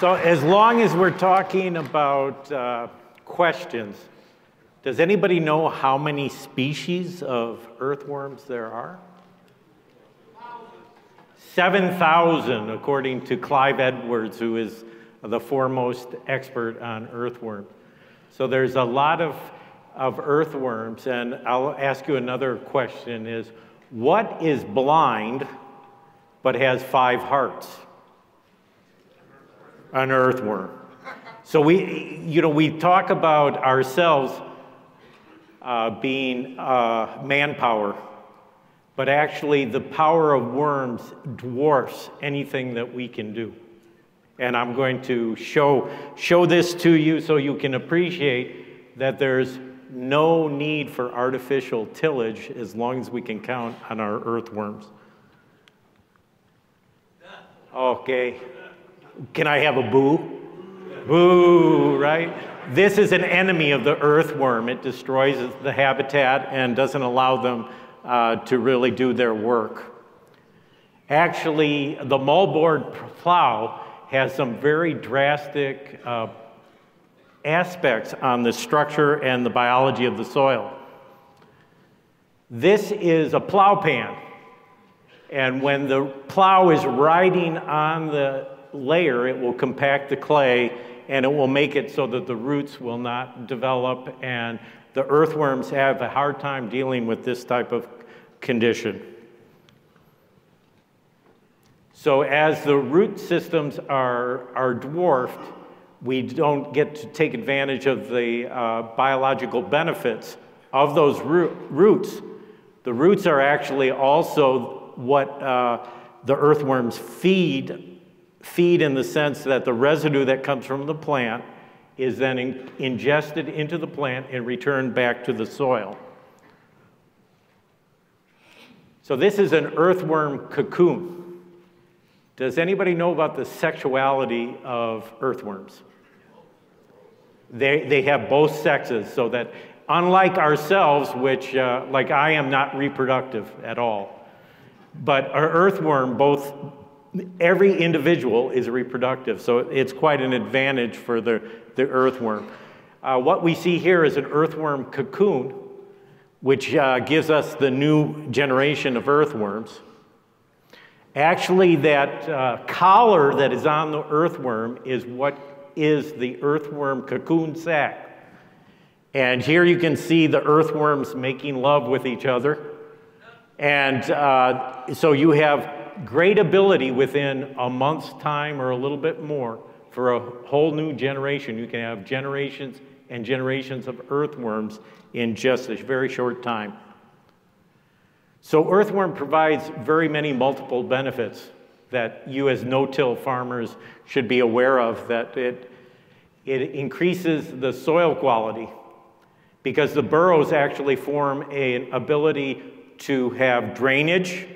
So, as long as we're talking about uh, questions, does anybody know how many species of earthworms there are? 7,000, according to Clive Edwards, who is the foremost expert on earthworms. So there's a lot of, of earthworms, and I'll ask you another question is, what is blind but has five hearts? An earthworm. So we, you know, we talk about ourselves uh, being uh, manpower, but actually the power of worms dwarfs anything that we can do. And I'm going to show, show this to you so you can appreciate that there's no need for artificial tillage as long as we can count on our earthworms. Okay. Can I have a boo? Boo, right? This is an enemy of the earthworm. It destroys the habitat and doesn't allow them uh, to really do their work. Actually, the moldboard plow has some very drastic uh, aspects on the structure and the biology of the soil. This is a plow pan. And when the plow is riding on the layer, it will compact the clay and it will make it so that the roots will not develop and the earthworms have a hard time dealing with this type of condition. So as the root systems are, are dwarfed, we don't get to take advantage of the uh, biological benefits of those root, roots. The roots are actually also what uh, the earthworms feed, feed in the sense that the residue that comes from the plant is then in, ingested into the plant and returned back to the soil. So this is an earthworm cocoon. Does anybody know about the sexuality of earthworms? They, they have both sexes, so that unlike ourselves, which, uh, like I am not reproductive at all, but our earthworm, both, every individual is reproductive, so it's quite an advantage for the, the earthworm. Uh, what we see here is an earthworm cocoon, which uh, gives us the new generation of earthworms. Actually, that uh, collar that is on the earthworm is what is the earthworm cocoon sac. And here you can see the earthworms making love with each other. And uh, so you have great ability within a month's time or a little bit more for a whole new generation. You can have generations and generations of earthworms in just a very short time. So earthworm provides very many multiple benefits that you as no-till farmers should be aware of, that it, it increases the soil quality because the burrows actually form an ability to have drainage,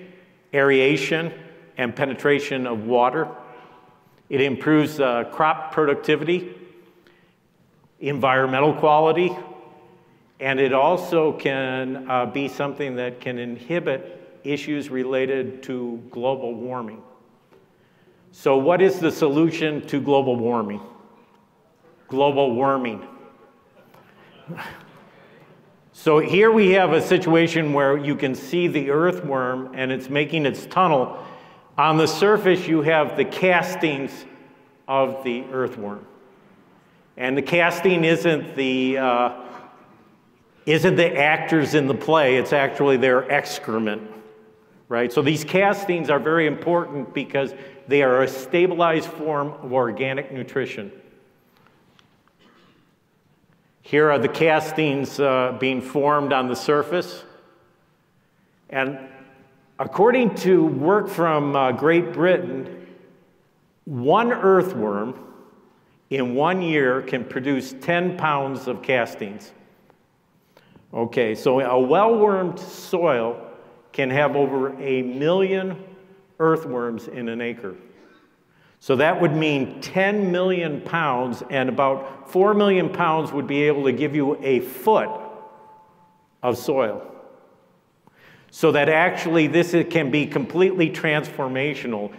aeration, and penetration of water. It improves uh, crop productivity, environmental quality, and it also can uh, be something that can inhibit issues related to global warming. So, what is the solution to global warming? Global warming. So, here we have a situation where you can see the earthworm and it's making its tunnel. On the surface, you have the castings of the earthworm. And the casting isn't the uh, isn't the actors in the play, it's actually their excrement, right? So these castings are very important because they are a stabilized form of organic nutrition. Here are the castings uh, being formed on the surface. And according to work from uh, Great Britain, one earthworm in one year can produce 10 pounds of castings. Okay, so a well wormed soil can have over a million earthworms in an acre. So that would mean 10 million pounds, and about 4 million pounds would be able to give you a foot of soil. So that actually this can be completely transformational.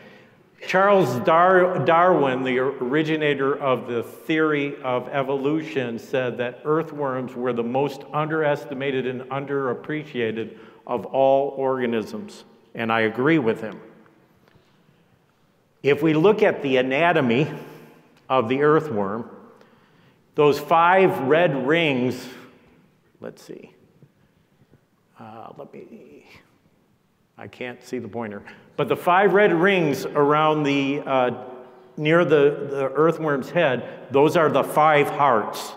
Charles Dar- Darwin, the originator of the theory of evolution, said that earthworms were the most underestimated and underappreciated of all organisms. And I agree with him. If we look at the anatomy of the earthworm, those five red rings, let's see, uh, let me, I can't see the pointer, but the five red rings around the, uh, near the, the earthworm's head, those are the five hearts.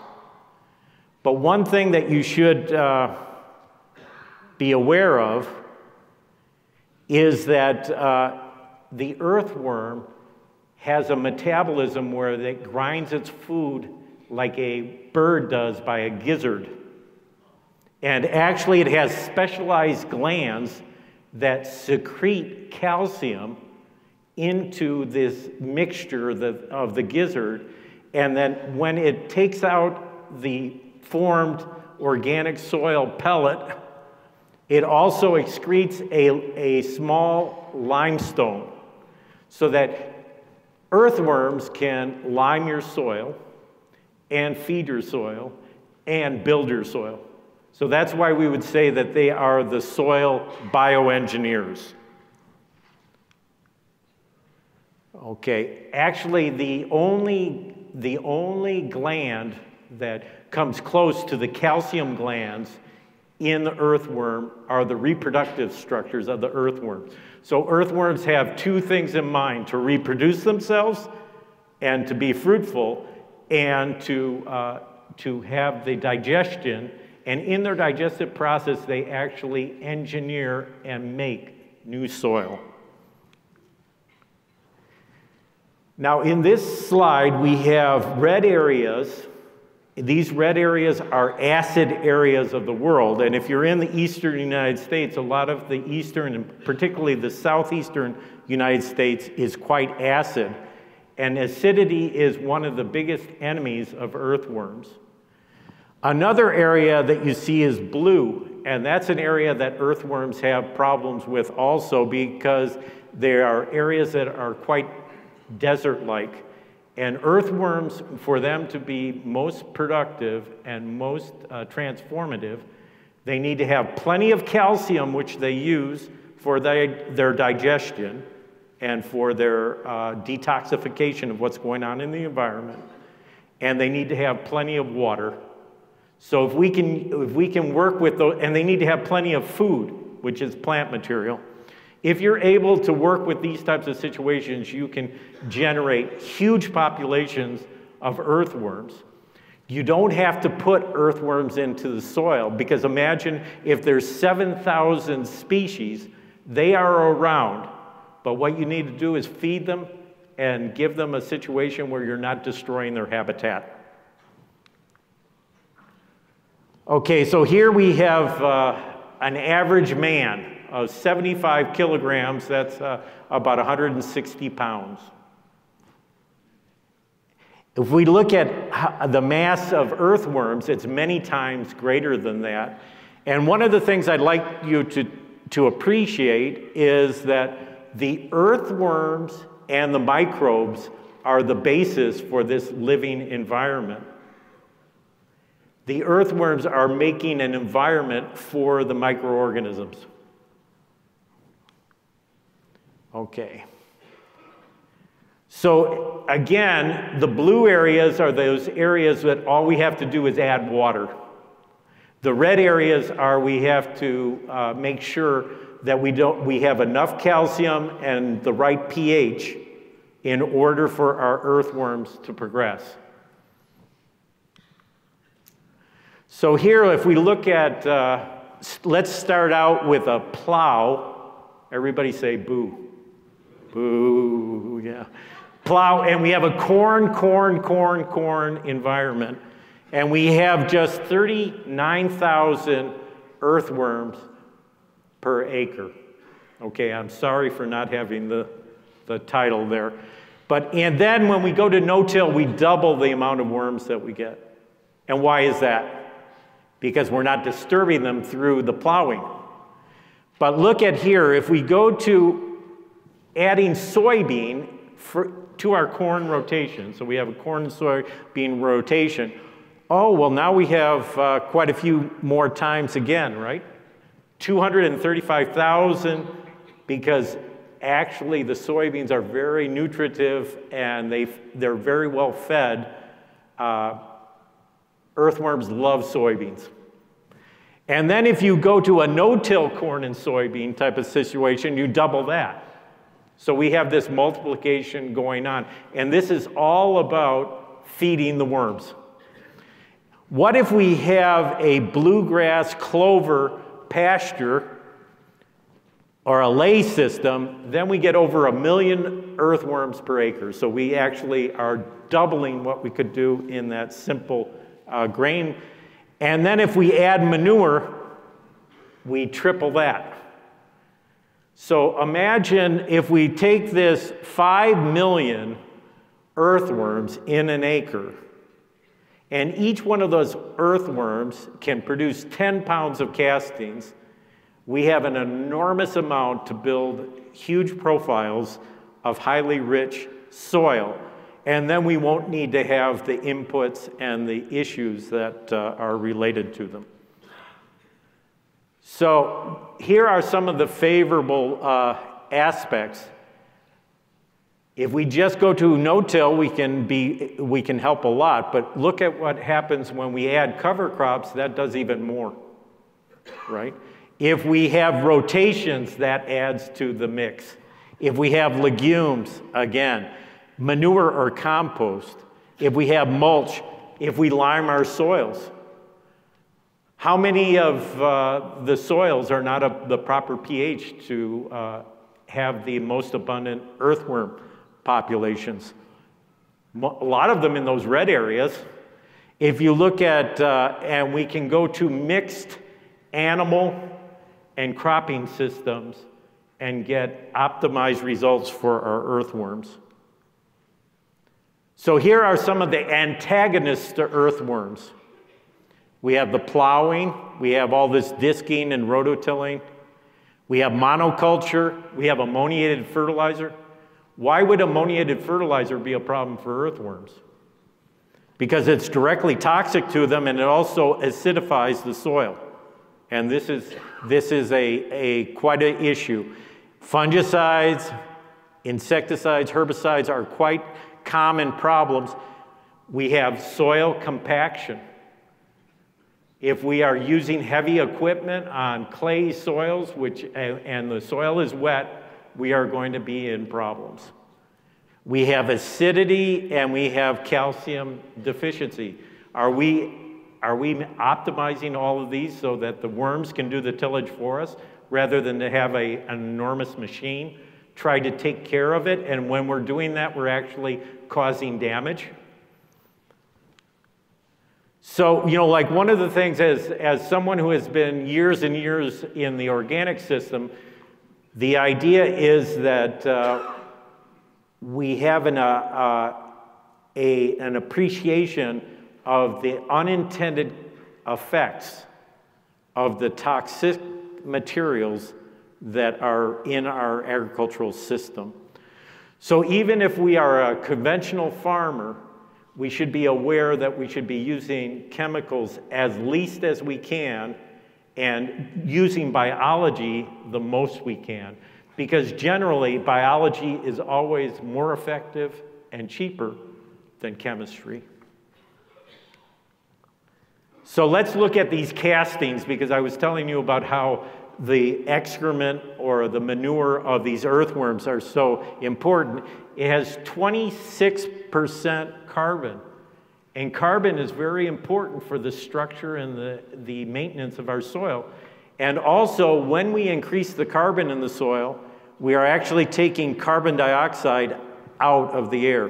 But one thing that you should uh, be aware of is that uh, the earthworm has a metabolism where it grinds its food like a bird does by a gizzard. And actually, it has specialized glands that secrete calcium into this mixture of the, gizzard. And then, when it takes out the formed organic soil pellet, it also excretes a, a small limestone so that earthworms can lime your soil and feed your soil and build your soil. So that's why we would say that they are the soil bioengineers. Okay, actually, the only, the only gland that comes close to the calcium glands in the earthworm are the reproductive structures of the earthworm. So, earthworms have two things in mind to reproduce themselves and to be fruitful and to, uh, to have the digestion. And in their digestive process, they actually engineer and make new soil. Now, in this slide, we have red areas. These red areas are acid areas of the world. And if you're in the eastern United States, a lot of the eastern and particularly the southeastern United States is quite acid. And acidity is one of the biggest enemies of earthworms. Another area that you see is blue, and that's an area that earthworms have problems with also because there are areas that are quite desert like. And earthworms, for them to be most productive and most uh, transformative, they need to have plenty of calcium, which they use for their, digestion and for their uh, detoxification of what's going on in the environment. And they need to have plenty of water. So if we can, if we can work with those, and they need to have plenty of food, which is plant material. If you're able to work with these types of situations, you can generate huge populations of earthworms. You don't have to put earthworms into the soil because imagine if there's 7,000 species, they are around but what you need to do is feed them and give them a situation where you're not destroying their habitat. Okay, so here we have uh, an average man of 75 kilograms, that's uh, about 160 pounds. If we look at the mass of earthworms, it's many times greater than that. And one of the things I'd like you to, to appreciate is that the earthworms and the microbes are the basis for this living environment. The earthworms are making an environment for the microorganisms. Okay. So, again, the blue areas are those areas that all we have to do is add water. The red areas are we have to uh, make sure that we, don't, we have enough calcium and the right pH in order for our earthworms to progress. So, here, if we look at, uh, let's start out with a plow. Everybody say boo. Boo, yeah. Plow, and we have a corn, corn, corn, corn environment. And we have just 39,000 earthworms per acre. Okay, I'm sorry for not having the, the title there. But, and then when we go to no-till, we double the amount of worms that we get. And why is that? Because we're not disturbing them through the plowing. But look at here, if we go to adding soybean, for, to our corn rotation. So we have a corn and soybean rotation. Oh, well, now we have uh, quite a few more times again, right? 235,000 because actually the soybeans are very nutritive and they, they're very well fed. Uh, earthworms love soybeans. And then if you go to a no-till corn and soybean type of situation, you double that. So we have this multiplication going on. And this is all about feeding the worms. What if we have a bluegrass clover pasture or a ley system, then we get over a million earthworms per acre. So we actually are doubling what we could do in that simple uh, grain. And then if we add manure, we triple that. So imagine if we take this 5 million earthworms in an acre, and each one of those earthworms can produce 10 pounds of castings, we have an enormous amount to build huge profiles of highly rich soil. And then we won't need to have the inputs and the issues that uh, are related to them. So here are some of the favorable uh, aspects. If we just go to no-till, we can, be, we can help a lot, but look at what happens when we add cover crops, that does even more, right? If we have rotations, that adds to the mix. If we have legumes, again, manure or compost, if we have mulch, if we lime our soils. How many of uh, the soils are not the proper pH to uh, have the most abundant earthworm populations? A lot of them in those red areas. If you look at, uh, and we can go to mixed animal and cropping systems and get optimized results for our earthworms. So here are some of the antagonists to earthworms. We have the plowing, we have all this disking and rototilling, we have monoculture, we have ammoniated fertilizer. Why would ammoniated fertilizer be a problem for earthworms? Because it's directly toxic to them and it also acidifies the soil. And this is, this is a, a quite an issue. Fungicides, insecticides, herbicides are quite common problems. We have soil compaction. If we are using heavy equipment on clay soils, which, and the soil is wet, we are going to be in problems. We have acidity and we have calcium deficiency. Are we, are we optimizing all of these so that the worms can do the tillage for us rather than to have a, an enormous machine try to take care of it? And when we're doing that, we're actually causing damage. So, you know, like one of the things as, as someone who has been years and years in the organic system, the idea is that uh, we have an, uh, uh, a, an appreciation of the unintended effects of the toxic materials that are in our agricultural system. So even if we are a conventional farmer, we should be aware that we should be using chemicals as least as we can and using biology the most we can. Because generally, biology is always more effective and cheaper than chemistry. So let's look at these castings because I was telling you about how the excrement or the manure of these earthworms are so important. It has 26% carbon. And carbon is very important for the structure and the, the maintenance of our soil. And also, when we increase the carbon in the soil, we are actually taking carbon dioxide out of the air.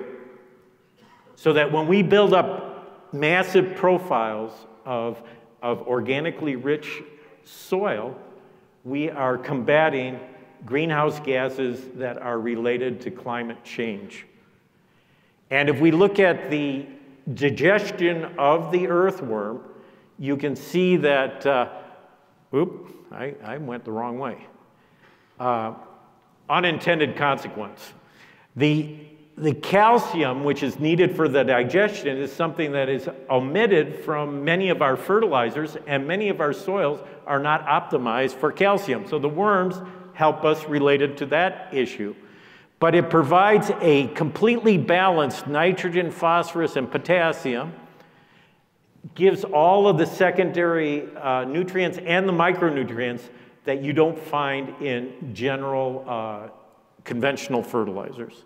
So that when we build up massive profiles of, of organically rich soil, we are combating greenhouse gases that are related to climate change. And if we look at the digestion of the earthworm, you can see that, uh, oop, I, I went the wrong way. Uh, unintended consequence. The the calcium, which is needed for the digestion, is something that is omitted from many of our fertilizers, and many of our soils are not optimized for calcium. So the worms help us related to that issue. But it provides a completely balanced nitrogen, phosphorus, and potassium, gives all of the secondary uh, nutrients and the micronutrients that you don't find in general uh, conventional fertilizers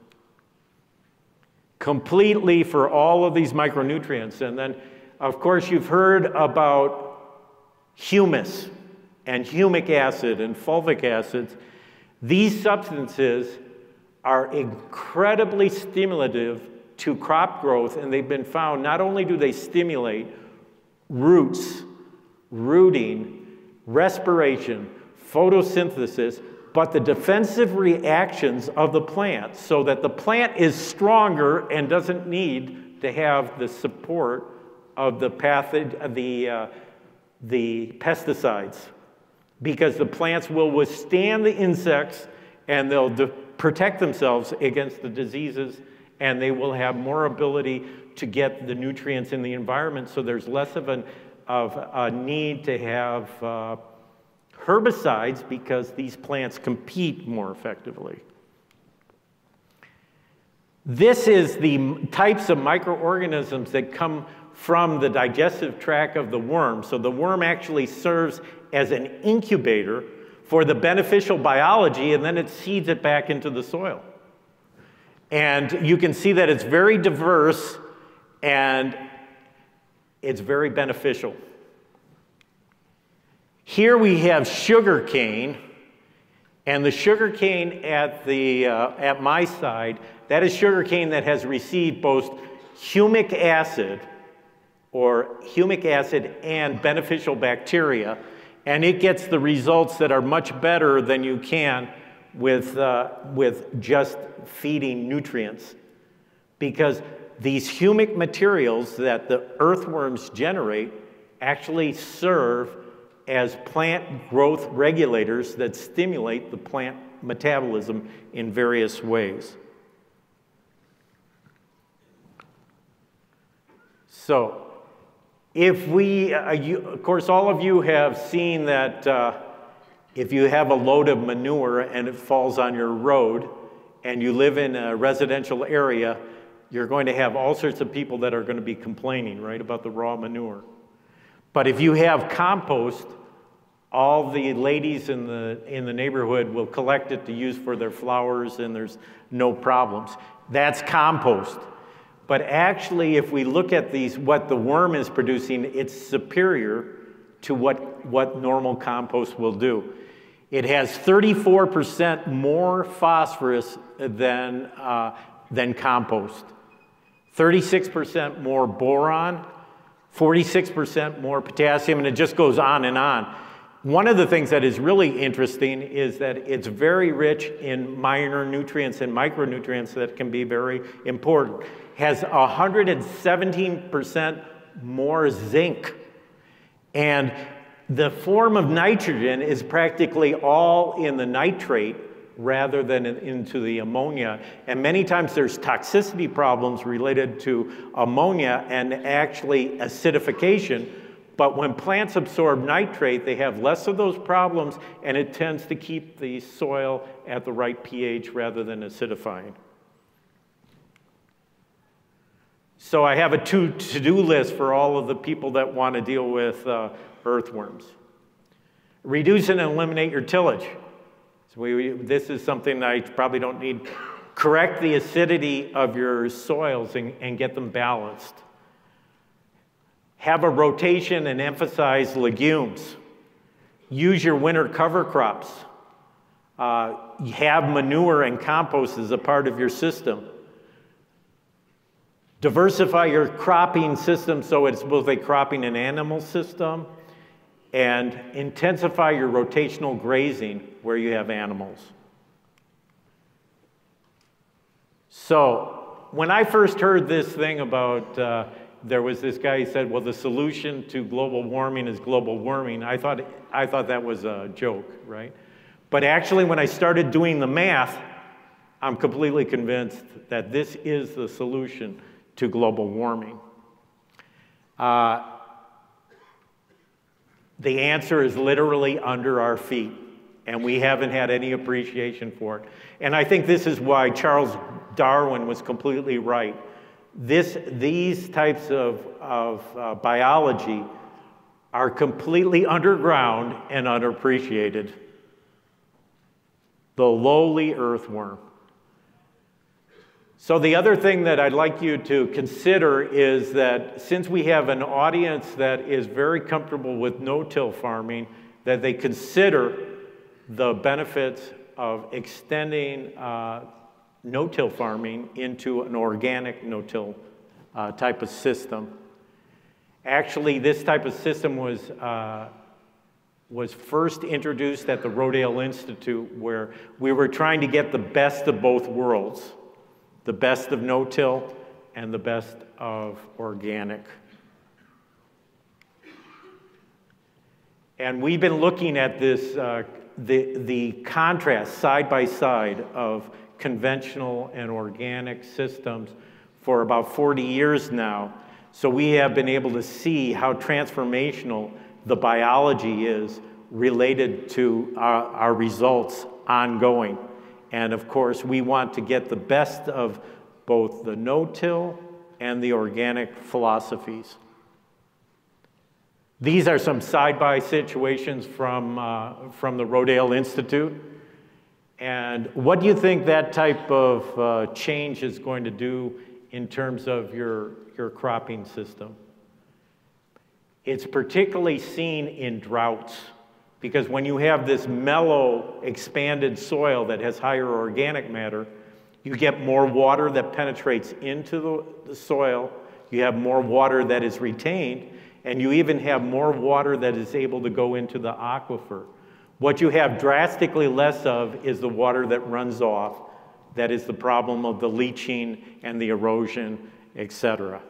completely for all of these micronutrients. And then, of course, you've heard about humus and humic acid and fulvic acids. These substances are incredibly stimulative to crop growth, and they've been found not only do they stimulate roots, rooting, respiration, photosynthesis, but the defensive reactions of the plant so that the plant is stronger and doesn't need to have the support of the, pathogen, the, uh, the pesticides because the plants will withstand the insects and they'll de- protect themselves against the diseases and they will have more ability to get the nutrients in the environment so there's less of, an, of a need to have uh, herbicides because these plants compete more effectively. This is the types of microorganisms that come from the digestive tract of the worm. So the worm actually serves as an incubator for the beneficial biology and then it seeds it back into the soil. And you can see that it's very diverse and it's very beneficial. Here we have sugar cane, and the sugar cane at, the, uh, at my side, that is sugar cane that has received both humic acid or humic acid and beneficial bacteria, and it gets the results that are much better than you can with, uh, with just feeding nutrients. Because these humic materials that the earthworms generate actually serve as plant growth regulators that stimulate the plant metabolism in various ways. So, if we, uh, you, of course, all of you have seen that uh, if you have a load of manure and it falls on your road and you live in a residential area, you're going to have all sorts of people that are going to be complaining, right, about the raw manure. But if you have compost, all the ladies in the, in the neighborhood will collect it to use for their flowers and there's no problems. That's compost. But actually, if we look at these, what the worm is producing, it's superior to what, what normal compost will do. It has 34% more phosphorus than, uh, than compost, 36% more boron, 46% more potassium, and it just goes on and on. One of the things that is really interesting is that it's very rich in minor nutrients and micronutrients that can be very important. Has 117% more zinc. And the form of nitrogen is practically all in the nitrate rather than into the ammonia. And many times there's toxicity problems related to ammonia and actually acidification but when plants absorb nitrate, they have less of those problems, and it tends to keep the soil at the right pH rather than acidifying. So I have a to do list for all of the people that want to deal with uh, earthworms. Reduce and eliminate your tillage. So we, this is something I probably don't need. Correct the acidity of your soils and, and get them balanced have a rotation and emphasize legumes. Use your winter cover crops. Uh, have manure and compost as a part of your system. Diversify your cropping system so it's both a cropping and animal system. And intensify your rotational grazing where you have animals. So, when I first heard this thing about uh, there was this guy who said, well, the solution to global warming is global warming. I thought, I thought that was a joke, right? But actually, when I started doing the math, I'm completely convinced that this is the solution to global warming. Uh, the answer is literally under our feet, and we haven't had any appreciation for it. And I think this is why Charles Darwin was completely right. This, these types of, of uh, biology are completely underground and unappreciated. The lowly earthworm. So, the other thing that I'd like you to consider is that since we have an audience that is very comfortable with no till farming, that they consider the benefits of extending uh, no till farming into an organic no till uh, type of system. Actually, this type of system was, uh, was first introduced at the Rodale Institute, where we were trying to get the best of both worlds the best of no till and the best of organic. And we've been looking at this, uh, the, the contrast side by side of conventional and organic systems for about 40 years now. So we have been able to see how transformational the biology is related to our, our results ongoing. And of course, we want to get the best of both the no till and the organic philosophies. These are some side by situations from, uh, from the Rodale Institute. And what do you think that type of uh, change is going to do in terms of your, your cropping system? It's particularly seen in droughts. Because when you have this mellow, expanded soil that has higher organic matter, you get more water that penetrates into the, soil, you have more water that is retained, and you even have more water that is able to go into the aquifer. What you have drastically less of is the water that runs off. That is the problem of the leaching and the erosion, etc.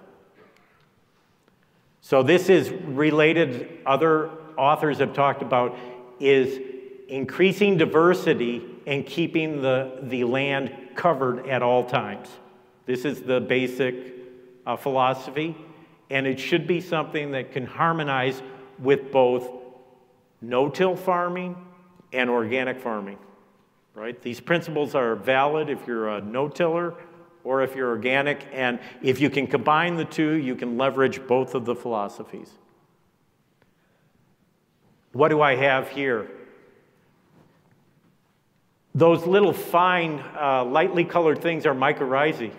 So this is related, other authors have talked about is increasing diversity and keeping the, the land covered at all times. This is the basic uh, philosophy, and it should be something that can harmonize with both no till farming and organic farming. Right? These principles are valid if you're a no tiller or if you're organic, and if you can combine the two, you can leverage both of the philosophies. What do I have here? Those little fine, uh, lightly colored things are mycorrhizae.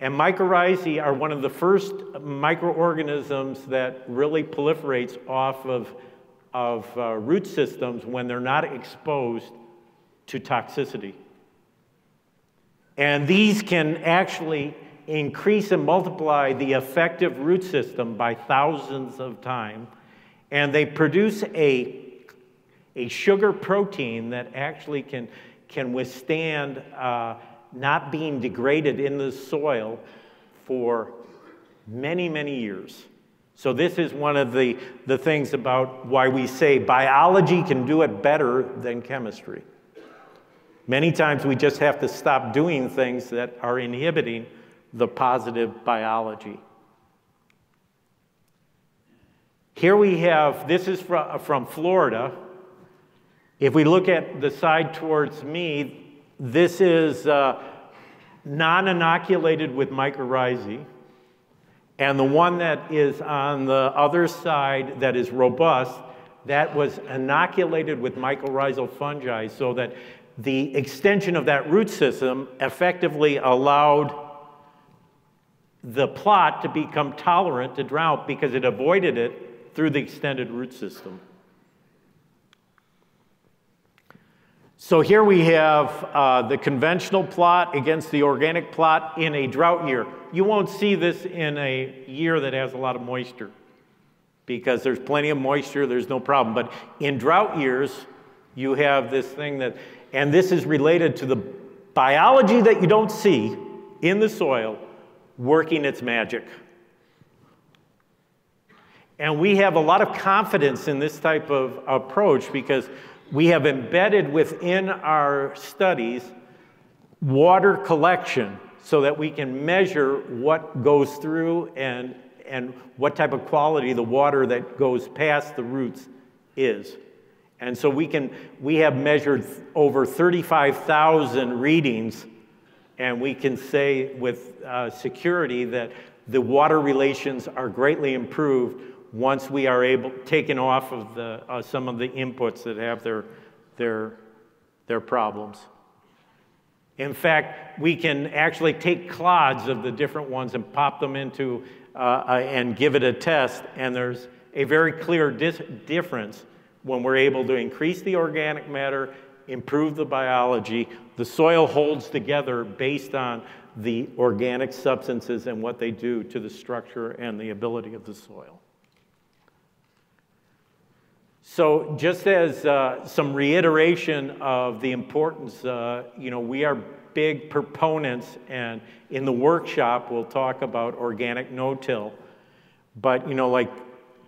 And mycorrhizae are one of the first microorganisms that really proliferates off of, of uh, root systems when they're not exposed to toxicity. And these can actually increase and multiply the effective root system by thousands of times and they produce a, a sugar protein that actually can, can withstand uh, not being degraded in the soil for many, many years. So, this is one of the, the things about why we say biology can do it better than chemistry. Many times we just have to stop doing things that are inhibiting the positive biology. Here we have, this is from, Florida. If we look at the side towards me, this is uh, non inoculated with mycorrhizae. And the one that is on the other side that is robust, that was inoculated with mycorrhizal fungi so that the extension of that root system effectively allowed the plot to become tolerant to drought because it avoided it through the extended root system. So here we have uh, the conventional plot against the organic plot in a drought year. You won't see this in a year that has a lot of moisture because there's plenty of moisture, there's no problem. But in drought years, you have this thing that, and this is related to the biology that you don't see in the soil working its magic. And we have a lot of confidence in this type of approach because we have embedded within our studies water collection so that we can measure what goes through and, and what type of quality the water that goes past the roots is. And so we can we have measured over 35,000 readings, and we can say with uh, security that the water relations are greatly improved once we are able taken off of the, uh, some of the inputs that have their, their, their problems. In fact, we can actually take clods of the different ones and pop them into uh, and give it a test, and there's a very clear dis- difference when we're able to increase the organic matter, improve the biology. The soil holds together based on the organic substances and what they do to the structure and the ability of the soil. So, just as uh, some reiteration of the importance, uh, you know, we are big proponents, and in the workshop, we'll talk about organic no till. But, you know, like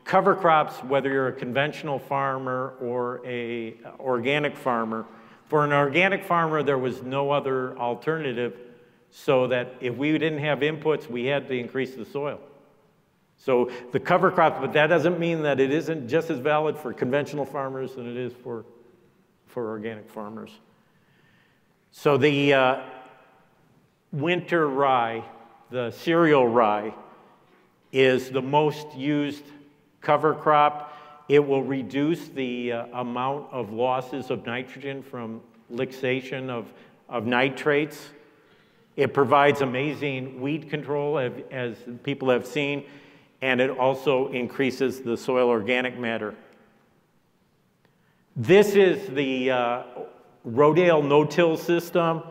cover crops, whether you're a conventional farmer or a organic farmer, for an organic farmer, there was no other alternative, so that if we didn't have inputs, we had to increase the soil. So the cover crops, but that doesn't mean that it isn't just as valid for conventional farmers than it is for, for organic farmers. So the uh, winter rye, the cereal rye, is the most used cover crop. It will reduce the uh, amount of losses of nitrogen from lixiation of, of nitrates. It provides amazing weed control, as people have seen and it also increases the soil organic matter. This is the uh, Rodale no-till system.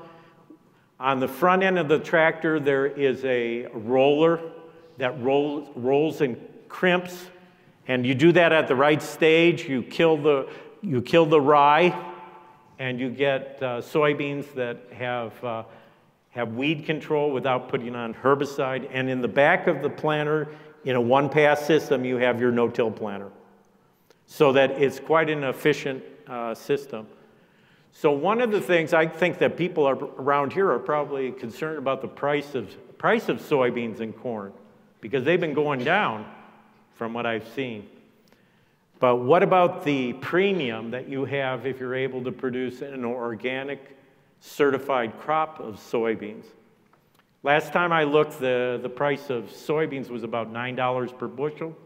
On the front end of the tractor, there is a roller that rolls, rolls and crimps, and you do that at the right stage. You kill the, you kill the rye, and you get uh, soybeans that have, uh, have weed control without putting on herbicide. And in the back of the planter, in a one pass system, you have your no till planter. So that it's quite an efficient uh, system. So, one of the things I think that people around here are probably concerned about the price of, price of soybeans and corn because they've been going down from what I've seen. But what about the premium that you have if you're able to produce an organic certified crop of soybeans? Last time I looked, the, the price of soybeans was about $9 per bushel.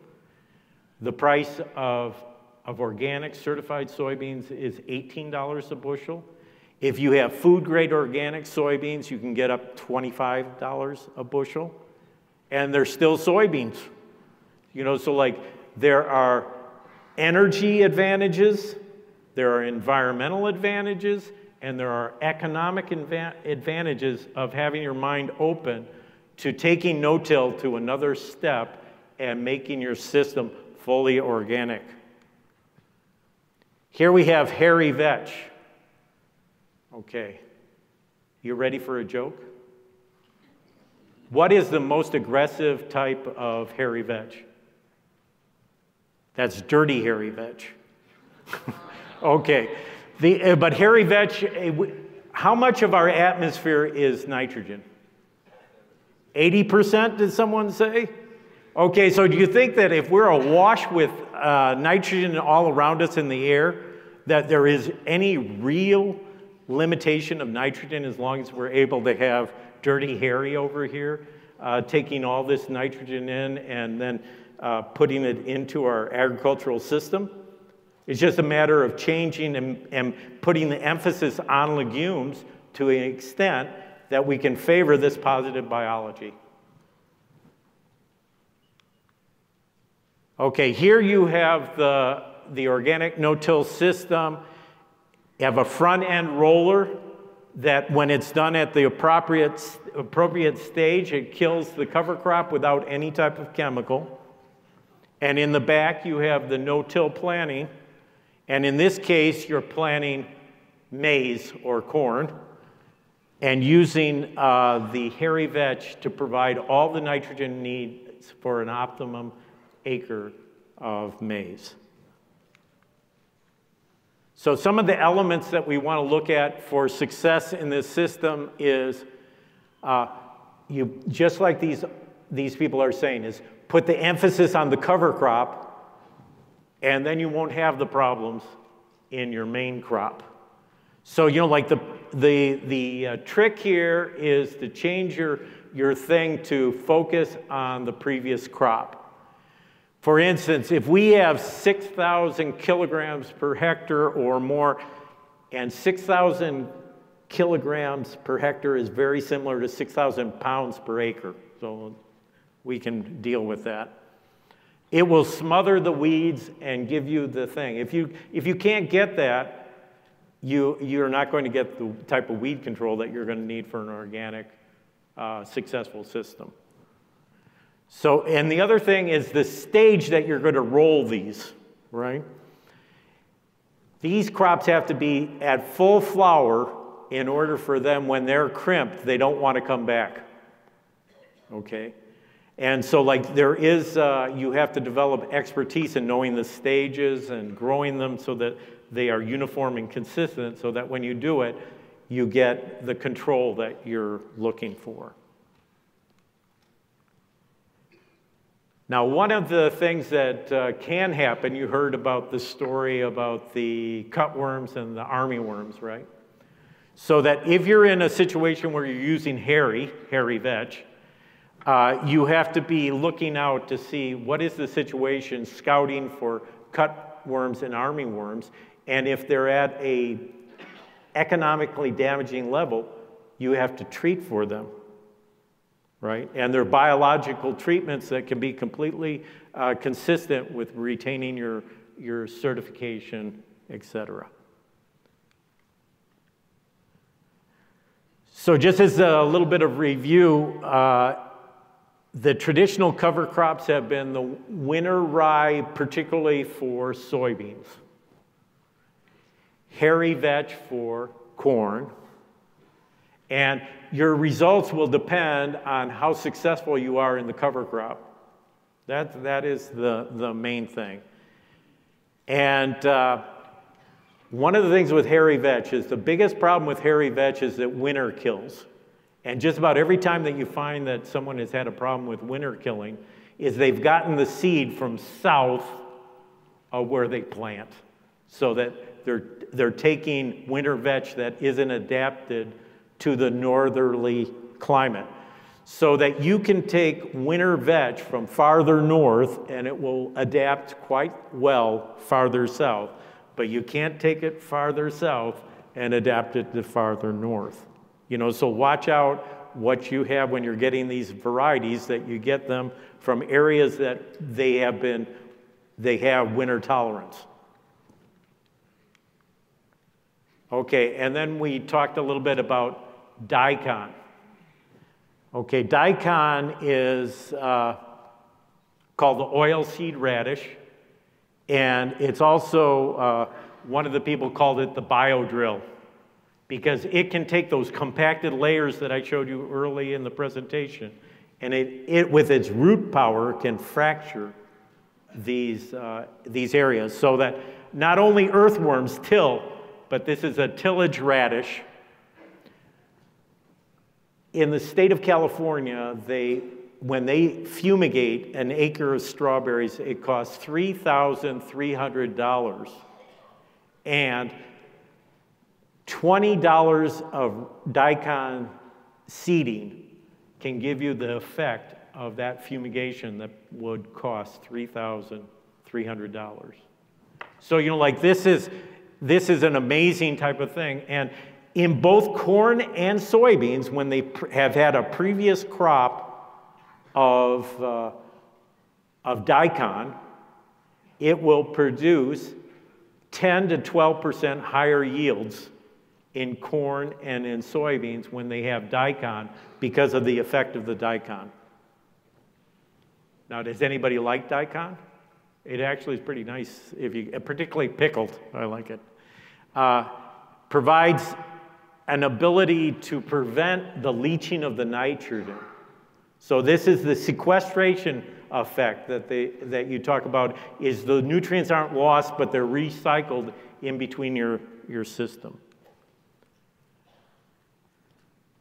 The price of, of organic certified soybeans is $18 a bushel. If you have food grade organic soybeans, you can get up $25 a bushel. And they're still soybeans. You know, so like there are energy advantages, there are environmental advantages, and there are economic advantages of having your mind open to taking no till to another step and making your system fully organic. Here we have hairy vetch. Okay, you ready for a joke? What is the most aggressive type of hairy vetch? That's dirty hairy vetch. okay, the, uh, but hairy vetch, uh, how much of our atmosphere is nitrogen? 80%, did someone say? Okay, so do you think that if we're awash with uh, nitrogen all around us in the air, that there is any real limitation of nitrogen as long as we're able to have dirty Harry over here uh, taking all this nitrogen in and then uh, putting it into our agricultural system? It's just a matter of changing and, and putting the emphasis on legumes to an extent that we can favor this positive biology. Okay, here you have the, the organic no-till system. You have a front end roller that when it's done at the appropriate, appropriate stage, it kills the cover crop without any type of chemical. And in the back, you have the no-till planting and in this case, you're planting maize or corn and using uh, the hairy vetch to provide all the nitrogen needs for an optimum acre of maize. So some of the elements that we want to look at for success in this system is uh, you just like these these people are saying is put the emphasis on the cover crop, and then you won't have the problems in your main crop. So you know, like the the the uh, trick here is to change your your thing to focus on the previous crop. For instance, if we have 6,000 kilograms per hectare or more, and 6,000 kilograms per hectare is very similar to 6,000 pounds per acre, so we can deal with that. It will smother the weeds and give you the thing. If you, if you can't get that, you, you're not going to get the type of weed control that you're going to need for an organic, uh, successful system. So, and the other thing is the stage that you're going to roll these, right? These crops have to be at full flower in order for them, when they're crimped, they don't want to come back. Okay? And so, like, there is, uh, you have to develop expertise in knowing the stages and growing them so that they are uniform and consistent, so that when you do it, you get the control that you're looking for. Now, one of the things that uh, can happen, you heard about the story about the cutworms and the armyworms, right? So that if you're in a situation where you're using hairy, hairy vetch, uh, you have to be looking out to see what is the situation, scouting for cutworms and armyworms, and if they're at a economically damaging level, you have to treat for them right? And there are biological treatments that can be completely uh, consistent with retaining your, your certification, et cetera. So, just as a little bit of review, uh, the traditional cover crops have been the winter rye, particularly for soybeans, hairy vetch for corn, and your results will depend on how successful you are in the cover crop. That, that is the, the main thing. And uh, one of the things with hairy vetch is the biggest problem with hairy vetch is that winter kills. And just about every time that you find that someone has had a problem with winter killing, is they've gotten the seed from south of where they plant. So that they're, they're taking winter vetch that isn't adapted to the northerly climate so that you can take winter vetch from farther north and it will adapt quite well farther south. But you can't take it farther south and adapt it to farther north. You know, so watch out what you have when you're getting these varieties that you get them from areas that they have been they have winter tolerance. Okay, and then we talked a little bit about daikon. Okay, daikon is uh, called the oilseed radish, and it's also, uh, one of the people called it the bio drill because it can take those compacted layers that I showed you early in the presentation, and it, it with its root power can fracture these, uh, these areas so that not only earthworms till, but this is a tillage radish in the state of California, they, when they fumigate an acre of strawberries, it costs $3,300. And $20 of daikon seeding can give you the effect of that fumigation that would cost $3,300. So, you know, like this is, this is an amazing type of thing. And in both corn and soybeans, when they have had a previous crop of, uh, of daikon, it will produce 10 to 12% higher yields in corn and in soybeans when they have daikon because of the effect of the daikon. Now, does anybody like daikon? It actually is pretty nice, if you, particularly pickled. I like it. Uh, provides an ability to prevent the leaching of the nitrogen. So, this is the sequestration effect that, they, that you talk about is the nutrients aren't lost, but they're recycled in between your, your system.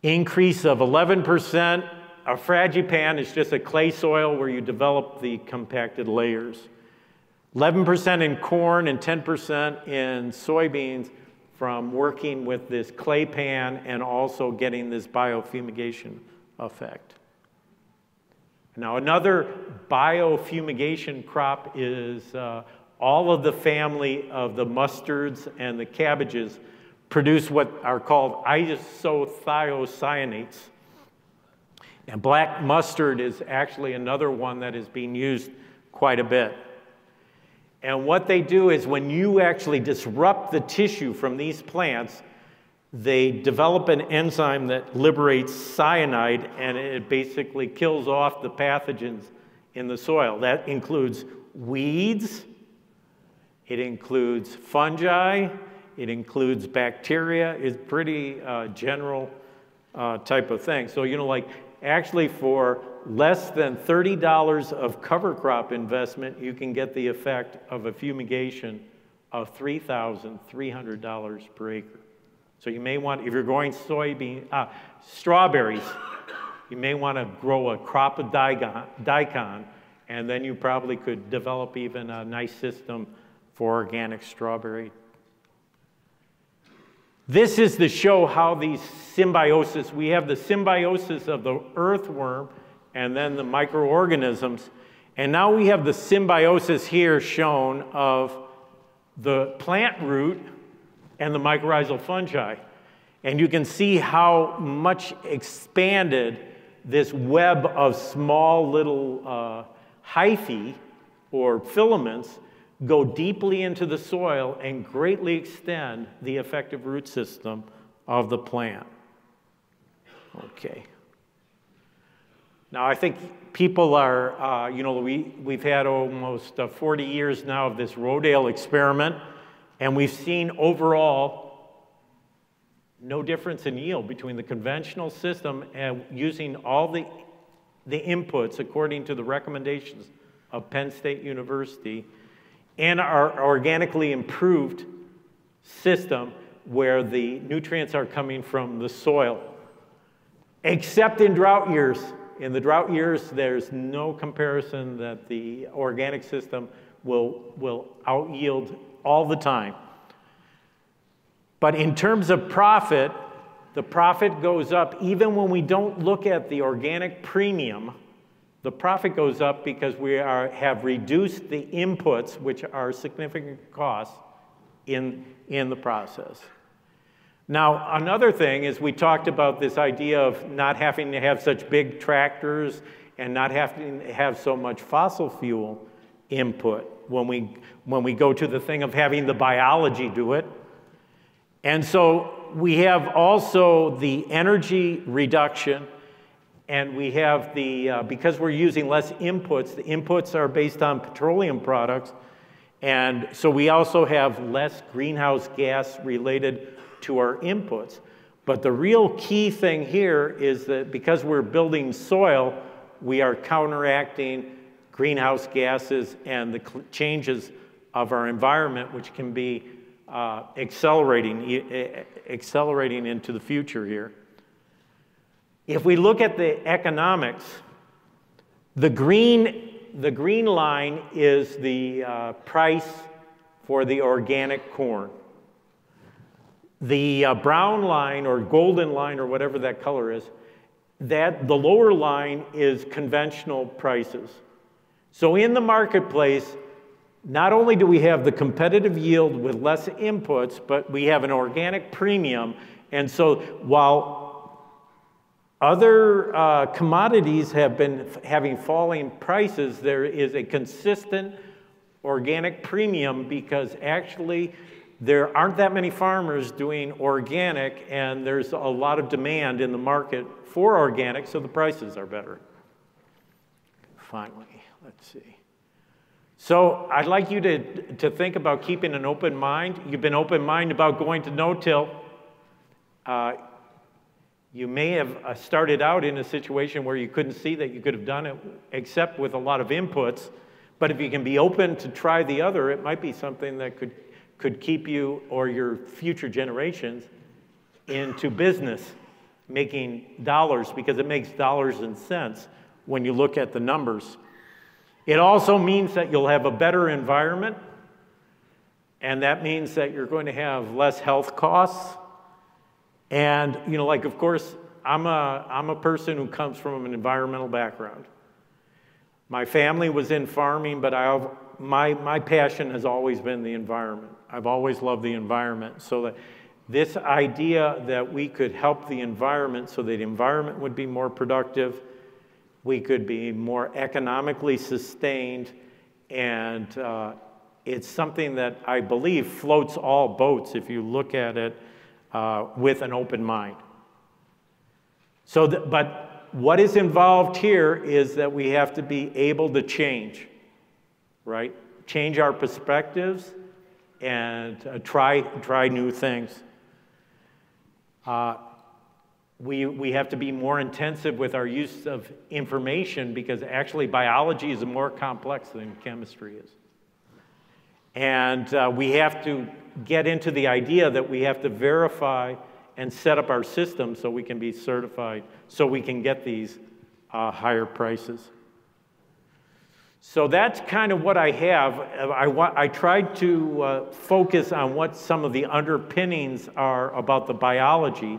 Increase of 11%. A fragipan is just a clay soil where you develop the compacted layers. 11% in corn and 10% in soybeans from working with this clay pan and also getting this biofumigation effect. Now, another biofumigation crop is uh, all of the family of the mustards and the cabbages produce what are called isothiocyanates. And black mustard is actually another one that is being used quite a bit. And what they do is when you actually disrupt the tissue from these plants, they develop an enzyme that liberates cyanide and it basically kills off the pathogens in the soil. That includes weeds, it includes fungi, it includes bacteria. It's pretty uh, general uh, type of thing. So, you know, like actually for less than $30 of cover crop investment, you can get the effect of a fumigation of $3,300 per acre. So you may want, if you're growing soybean, uh, strawberries, you may want to grow a crop of daikon, daikon, and then you probably could develop even a nice system for organic strawberry. This is to show how these symbiosis, we have the symbiosis of the earthworm and then the microorganisms. And now we have the symbiosis here shown of the plant root and the mycorrhizal fungi. And you can see how much expanded this web of small little uh, hyphae or filaments go deeply into the soil and greatly extend the effective root system of the plant. Okay. Now, I think people are, uh, you know, we, we've had almost uh, 40 years now of this Rodale experiment, and we've seen overall no difference in yield between the conventional system and using all the, the inputs according to the recommendations of Penn State University and our organically improved system where the nutrients are coming from the soil, except in drought years. In the drought years, there's no comparison that the organic system will, will out yield all the time. But in terms of profit, the profit goes up even when we don't look at the organic premium. The profit goes up because we are, have reduced the inputs, which are significant costs, in, in the process. Now, another thing is we talked about this idea of not having to have such big tractors and not having to have so much fossil fuel input when we, when we go to the thing of having the biology do it. And so we have also the energy reduction, and we have the, uh, because we're using less inputs, the inputs are based on petroleum products, and so we also have less greenhouse gas related to our inputs. But the real key thing here is that because we're building soil, we are counteracting greenhouse gases and the changes of our environment, which can be uh, accelerating, accelerating into the future here. If we look at the economics, the green, the green line is the uh, price for the organic corn. The uh, brown line or golden line or whatever that color is, that the lower line is conventional prices. So in the marketplace, not only do we have the competitive yield with less inputs, but we have an organic premium. And so while other uh, commodities have been having falling prices, there is a consistent organic premium because actually there aren't that many farmers doing organic, and there's a lot of demand in the market for organic, so the prices are better. Finally, let's see. So I'd like you to, to think about keeping an open mind. You've been open minded about going to no till. Uh, You may have uh, started out in a situation where you couldn't see that you could have done it except with a lot of inputs. But if you can be open to try the other, it might be something that could, could keep you or your future generations into business, making dollars, because it makes dollars and cents when you look at the numbers. It also means that you'll have a better environment, and that means that you're going to have less health costs and, you know, like, of course, I'm a, I'm a person who comes from an environmental background. My family was in farming, but I have, my, my passion has always been the environment. I've always loved the environment. So that this idea that we could help the environment so that the environment would be more productive, we could be more economically sustained, and uh, it's something that I believe floats all boats if you look at it uh, with an open mind. So, th- but what is involved here is that we have to be able to change, right? Change our perspectives and uh, try, try new things. Uh, we, we have to be more intensive with our use of information because actually biology is more complex than chemistry is. And uh, we have to get into the idea that we have to verify and set up our system so we can be certified, so we can get these uh, higher prices. So that's kind of what I have. I, I tried to uh, focus on what some of the underpinnings are about the biology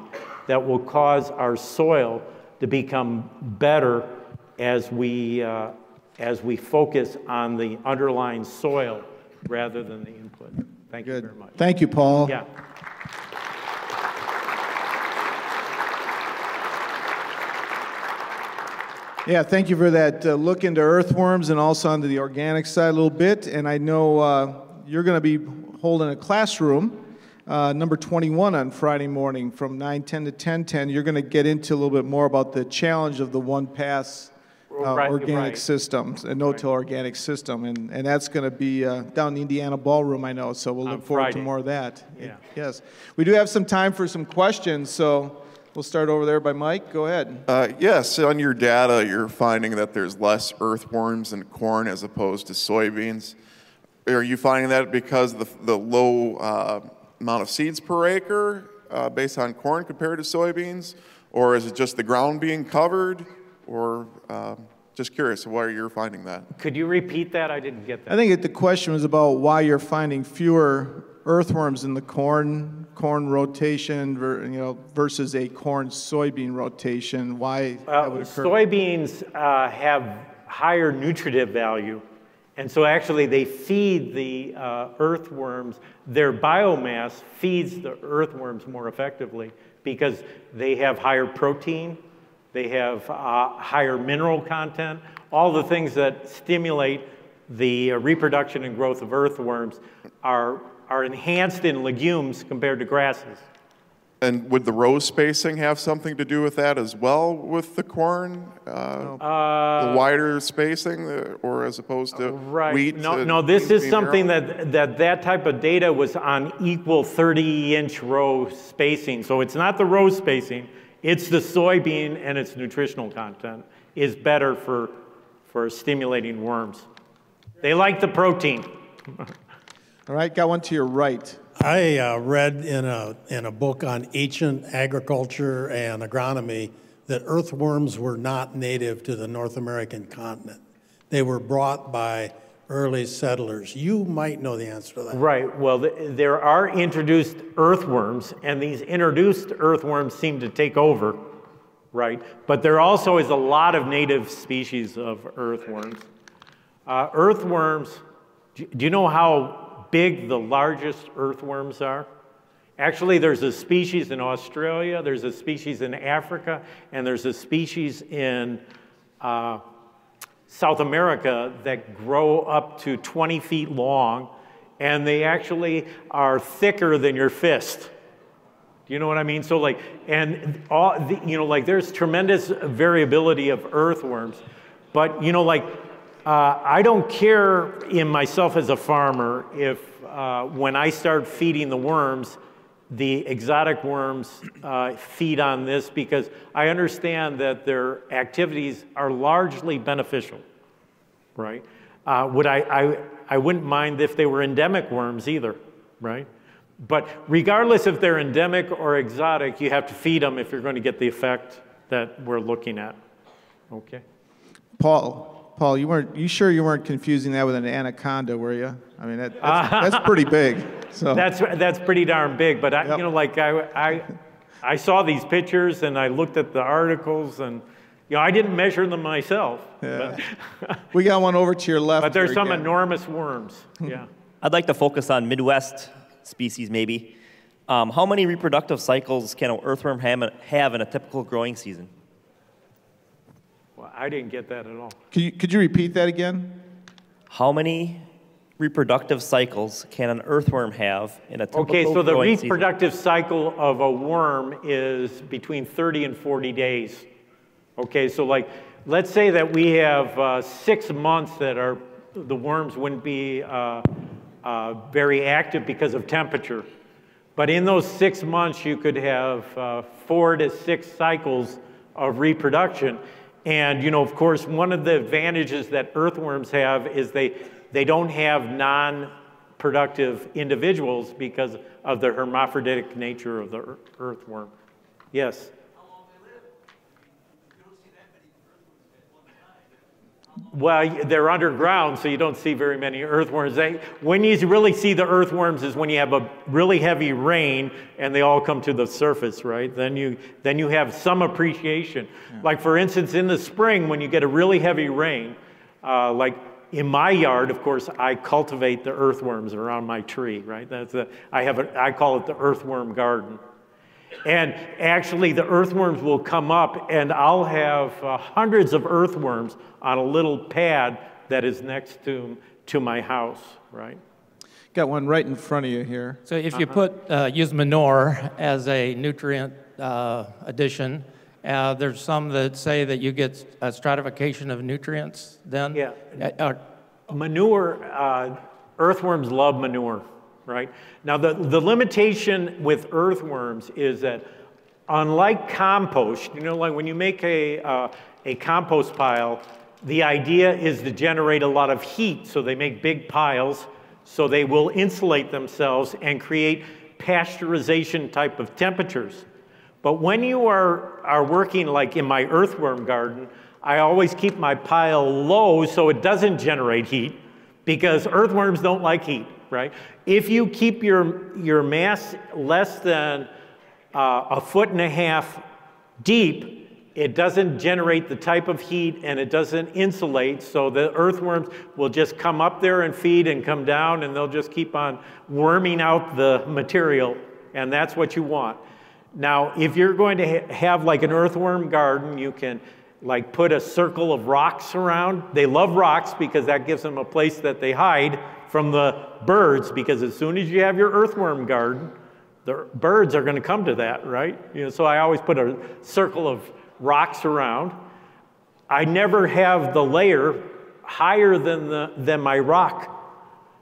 that will cause our soil to become better as we, uh, as we focus on the underlying soil rather than the input. Thank Good. you very much. Thank you, Paul. Yeah. Yeah, thank you for that uh, look into earthworms and also onto the organic side a little bit. And I know uh, you're going to be holding a classroom, uh, number 21 on Friday morning from 9:10 to 10:10. You're going to get into a little bit more about the challenge of the one pass uh, right, organic right. systems, a no-till right. organic system, and, and that's going to be uh, down in the Indiana Ballroom, I know. So we'll look forward Friday. to more of that. Yeah. Yes, we do have some time for some questions, so we'll start over there by Mike. Go ahead. Uh, yes, on your data, you're finding that there's less earthworms in corn as opposed to soybeans. Are you finding that because of the, the low uh, amount of seeds per acre uh, based on corn compared to soybeans, or is it just the ground being covered? or um, just curious why you're finding that. Could you repeat that? I didn't get that. I think the question was about why you're finding fewer earthworms in the corn corn rotation, you know, versus a corn soybean rotation. Why uh, Soybeans uh, have higher nutritive value, and so actually they feed the uh, earthworms. Their biomass feeds the earthworms more effectively because they have higher protein they have uh, higher mineral content, all the things that stimulate the uh, reproduction and growth of earthworms are, are enhanced in legumes compared to grasses. And would the row spacing have something to do with that as well with the corn? Uh, uh, the wider spacing, uh, or as opposed to right. wheat? No, no this is something that, that that type of data was on equal 30 inch row spacing. So it's not the row spacing, it's the soybean and its nutritional content is better for, for stimulating worms. They like the protein. All right, got one to your right. I uh, read in a, in a book on ancient agriculture and agronomy that earthworms were not native to the North American continent. They were brought by early settlers. You might know the answer to that. Right. Well, there are introduced earthworms, and these introduced earthworms seem to take over, right? But there also is a lot of native species of earthworms. Uh, earthworms, do you know how big the largest earthworms are? Actually, there's a species in Australia, there's a species in Africa, and there's a species in uh, South America that grow up to 20 feet long, and they actually are thicker than your fist. Do you know what I mean? So, like, and all, the, you know, like, there's tremendous variability of earthworms, but, you know, like, uh, I don't care in myself as a farmer if uh, when I start feeding the worms, the exotic worms uh, feed on this because I understand that their activities are largely beneficial, right? Uh, would I, I, I wouldn't mind if they were endemic worms either, right? But regardless if they're endemic or exotic, you have to feed them if you're going to get the effect that we're looking at. Okay? Paul, Paul, you weren't you sure you weren't confusing that with an anaconda, were you? I mean, that, that's, that's pretty big. So That's, that's pretty darn big, but I, Yep. you know, like I, I, I saw these pictures and I looked at the articles and, you know, I didn't measure them myself. Yeah. we got one over to your left. But there's some again. enormous worms, yeah. I'd like to focus on Midwest species, maybe. Um, how many reproductive cycles can an earthworm have in a typical growing season? Well, I didn't get that at all. Could you, could you repeat that again? How many reproductive cycles can an earthworm have in a typical Okay, so the growing season? reproductive cycle of a worm is between 30 and 40 days. Okay, so like, let's say that we have uh, six months that are, the worms wouldn't be uh, uh, very active because of temperature. But in those six months, you could have uh, four to six cycles of reproduction. And, you know, of course, one of the advantages that earthworms have is they, they don't have non productive individuals because of the hermaphroditic nature of the earthworm. Yes? Well, they're underground, so you don't see very many earthworms. They, when you really see the earthworms is when you have a really heavy rain and they all come to the surface, right? Then you, then you have some appreciation. Like, for instance, in the spring, when you get a really heavy rain, uh, like in my yard, of course, I cultivate the earthworms around my tree, right? That's a, I, have a, I call it the earthworm garden. And actually, the earthworms will come up, and I'll have uh, hundreds of earthworms on a little pad that is next to, to my house, right? Got one right in front of you here. So if you put, uh, use manure as a nutrient uh, addition, uh, there's some that say that you get a stratification of nutrients then? Yeah. Uh, uh, Manure, uh, earthworms love manure, right? Now, the, the limitation with earthworms is that unlike compost, you know, like when you make a, uh, a compost pile, the idea is to generate a lot of heat, so they make big piles, so they will insulate themselves and create pasteurization type of temperatures. But when you are, are working like in my earthworm garden, I always keep my pile low so it doesn't generate heat because earthworms don't like heat, right? If you keep your, your mass less than uh, a foot and a half deep, it doesn't generate the type of heat and it doesn't insulate, so the earthworms will just come up there and feed and come down and they'll just keep on worming out the material, and that's what you want. Now, if you're going to ha- have like an earthworm garden, you can like put a circle of rocks around. They love rocks because that gives them a place that they hide from the birds because as soon as you have your earthworm garden, the birds are going to come to that, right? You know, so I always put a circle of rocks around. I never have the layer higher than, the, than my rock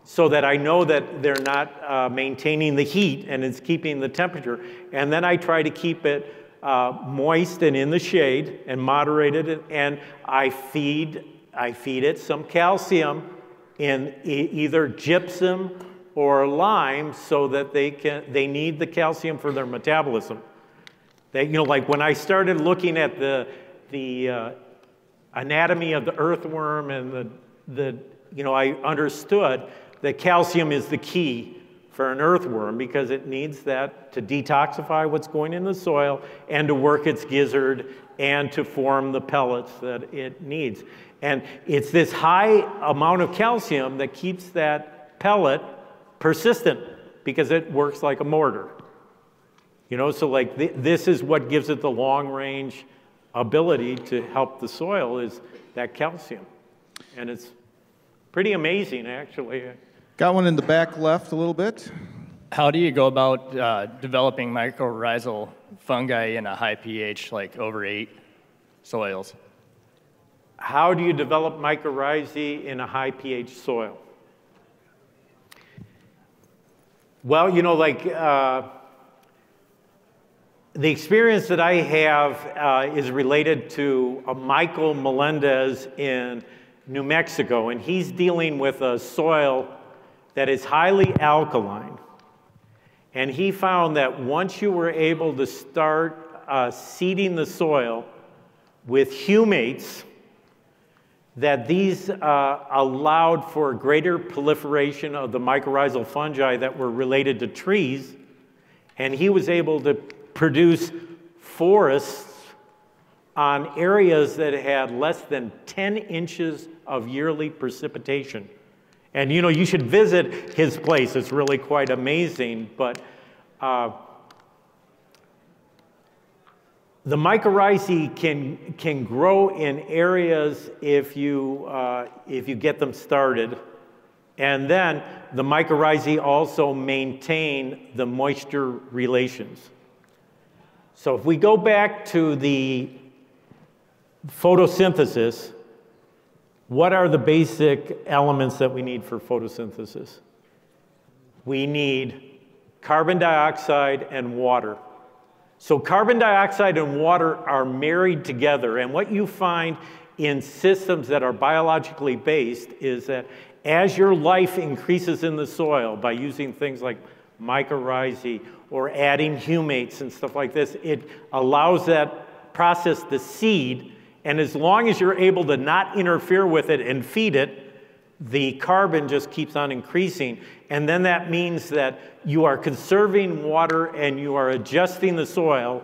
so that I know that they're not uh, maintaining the heat and it's keeping the temperature. And then I try to keep it uh, moist and in the shade and moderated. And I feed, I feed it some calcium in e- either gypsum or lime so that they can they need the calcium for their metabolism. You know, like when I started looking at the the uh, anatomy of the earthworm and the the you know I understood that calcium is the key for an earthworm because it needs that to detoxify what's going in the soil and to work its gizzard and to form the pellets that it needs. And it's this high amount of calcium that keeps that pellet persistent because it works like a mortar. You know, so like th- this is what gives it the long range ability to help the soil is that calcium. And it's pretty amazing actually. Got one in the back left a little bit. How do you go about uh, developing mycorrhizal fungi in a high pH, like over eight soils? How do you develop mycorrhizae in a high pH soil? Well, you know, like uh, the experience that I have uh, is related to uh, Michael Melendez in New Mexico, and he's dealing with a soil that is highly alkaline. And he found that once you were able to start uh, seeding the soil with humates, that these uh, allowed for greater proliferation of the mycorrhizal fungi that were related to trees, and he was able to produce forests on areas that had less than 10 inches of yearly precipitation. And you know, you should visit his place, it's really quite amazing. But uh, the mycorrhizae can, can grow in areas if you, uh, if you get them started. And then the mycorrhizae also maintain the moisture relations. So if we go back to the photosynthesis, what are the basic elements that we need for photosynthesis? We need carbon dioxide and water. So, carbon dioxide and water are married together. And what you find in systems that are biologically based is that as your life increases in the soil by using things like mycorrhizae or adding humates and stuff like this, it allows that process to seed. And as long as you're able to not interfere with it and feed it, the carbon just keeps on increasing. And then that means that you are conserving water and you are adjusting the soil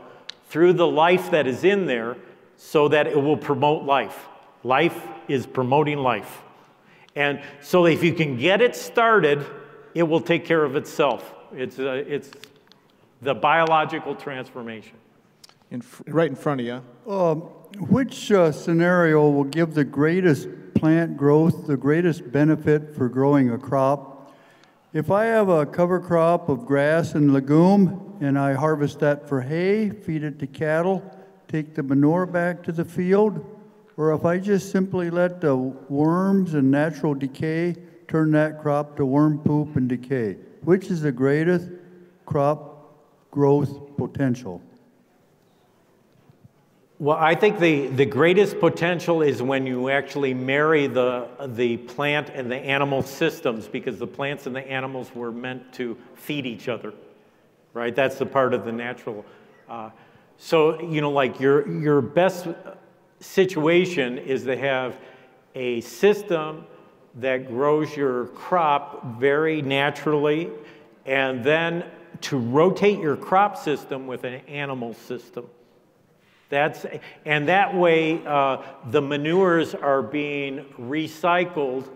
through the life that is in there so that it will promote life. Life is promoting life. And so if you can get it started, it will take care of itself. It's, uh, it's the biological transformation. In, right in front of you. Um, which uh, scenario will give the greatest plant growth, the greatest benefit for growing a crop? If I have a cover crop of grass and legume and I harvest that for hay, feed it to cattle, take the manure back to the field, or if I just simply let the worms and natural decay turn that crop to worm poop and decay, which is the greatest crop growth potential? Well, I think the, the greatest potential is when you actually marry the, the plant and the animal systems because the plants and the animals were meant to feed each other, right? That's the part of the natural. Uh, so, you know, like your, your best situation is to have a system that grows your crop very naturally and then to rotate your crop system with an animal system. That's, and that way, uh, the manures are being recycled.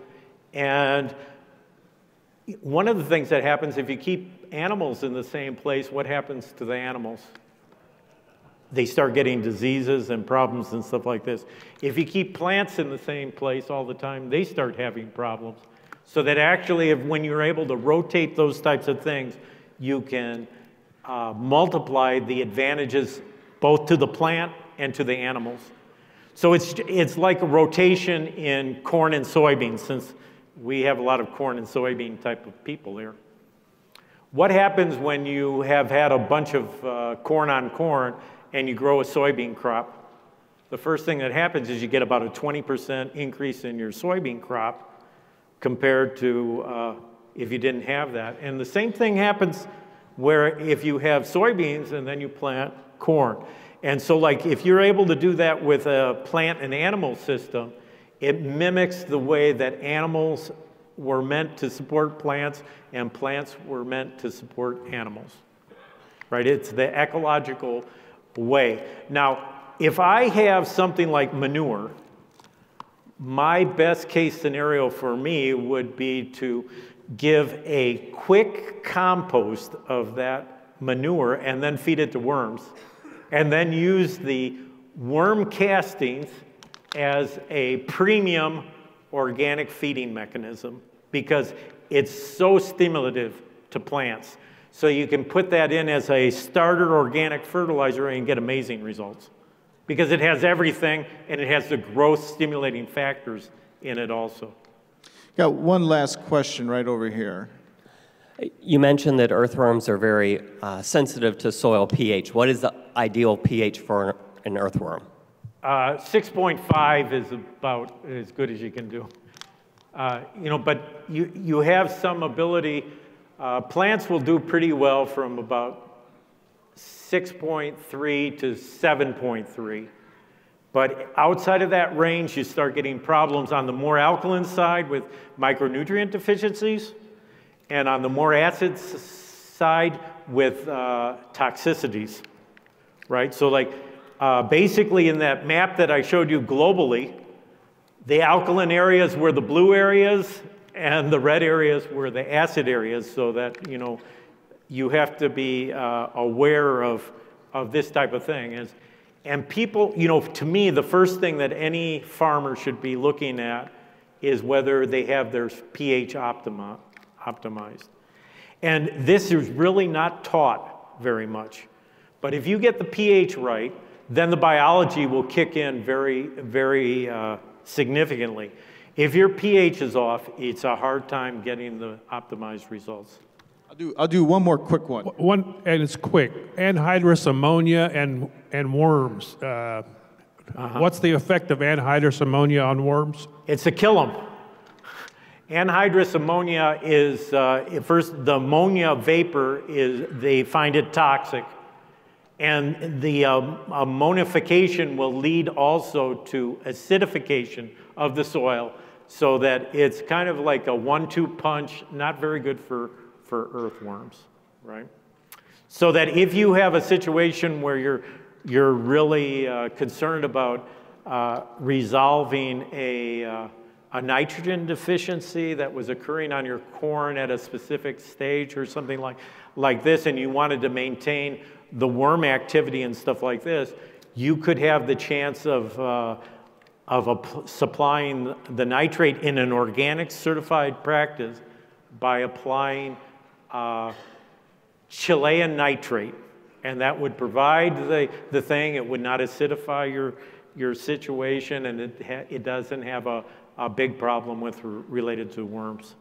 And one of the things that happens if you keep animals in the same place, what happens to the animals? They start getting diseases and problems and stuff like this. If you keep plants in the same place all the time, they start having problems. So that actually, if, when you're able to rotate those types of things, you can uh, multiply the advantages both to the plant and to the animals. So it's, it's like a rotation in corn and soybeans, since we have a lot of corn and soybean type of people there. What happens when you have had a bunch of uh, corn on corn and you grow a soybean crop? The first thing that happens is you get about a 20% increase in your soybean crop compared to uh, if you didn't have that. And the same thing happens where if you have soybeans and then you plant corn. And so, like, if you're able to do that with a plant and animal system, it mimics the way that animals were meant to support plants and plants were meant to support animals. Right? It's the ecological way. Now, if I have something like manure, my best case scenario for me would be to give a quick compost of that manure and then feed it to worms and then use the worm castings as a premium organic feeding mechanism because it's so stimulative to plants. So you can put that in as a starter organic fertilizer and get amazing results because it has everything and it has the growth stimulating factors in it also. Got one last question right over here. You mentioned that earthworms are very uh, sensitive to soil pH. What is the ideal pH for an earthworm? Uh, 6.5 is about as good as you can do. Uh, you know, but you, you have some ability. Uh, plants will do pretty well from about 6.3 to 7.3. But outside of that range, you start getting problems on the more alkaline side with micronutrient deficiencies, and on the more acid side with uh, toxicities, right? So, like, uh, basically, in that map that I showed you globally, the alkaline areas were the blue areas, and the red areas were the acid areas, so that, you know, you have to be uh, aware of, of this type of thing. Is, and people, you know, to me, the first thing that any farmer should be looking at is whether they have their pH optima, optimized. And this is really not taught very much. But if you get the pH right, then the biology will kick in very, very uh, significantly. If your pH is off, it's a hard time getting the optimized results. I'll do, I'll do one more quick one. One, and it's quick. Anhydrous ammonia and, and worms. Uh, What's the effect of anhydrous ammonia on worms? It's to kill them. Anhydrous ammonia is, uh, first, the ammonia vapor is, they find it toxic. And the um, ammonification will lead also to acidification of the soil so that it's kind of like a one two punch, not very good for, for earthworms, right? So that if you have a situation where you're, you're really uh, concerned about uh, resolving a, uh, a nitrogen deficiency that was occurring on your corn at a specific stage or something like, like this, and you wanted to maintain the worm activity and stuff like this, you could have the chance of, uh, of supplying the nitrate in an organic certified practice by applying uh, Chilean nitrate. And that would provide the, the thing, it would not acidify your, your situation, and it, it doesn't have a, a big problem with related to worms.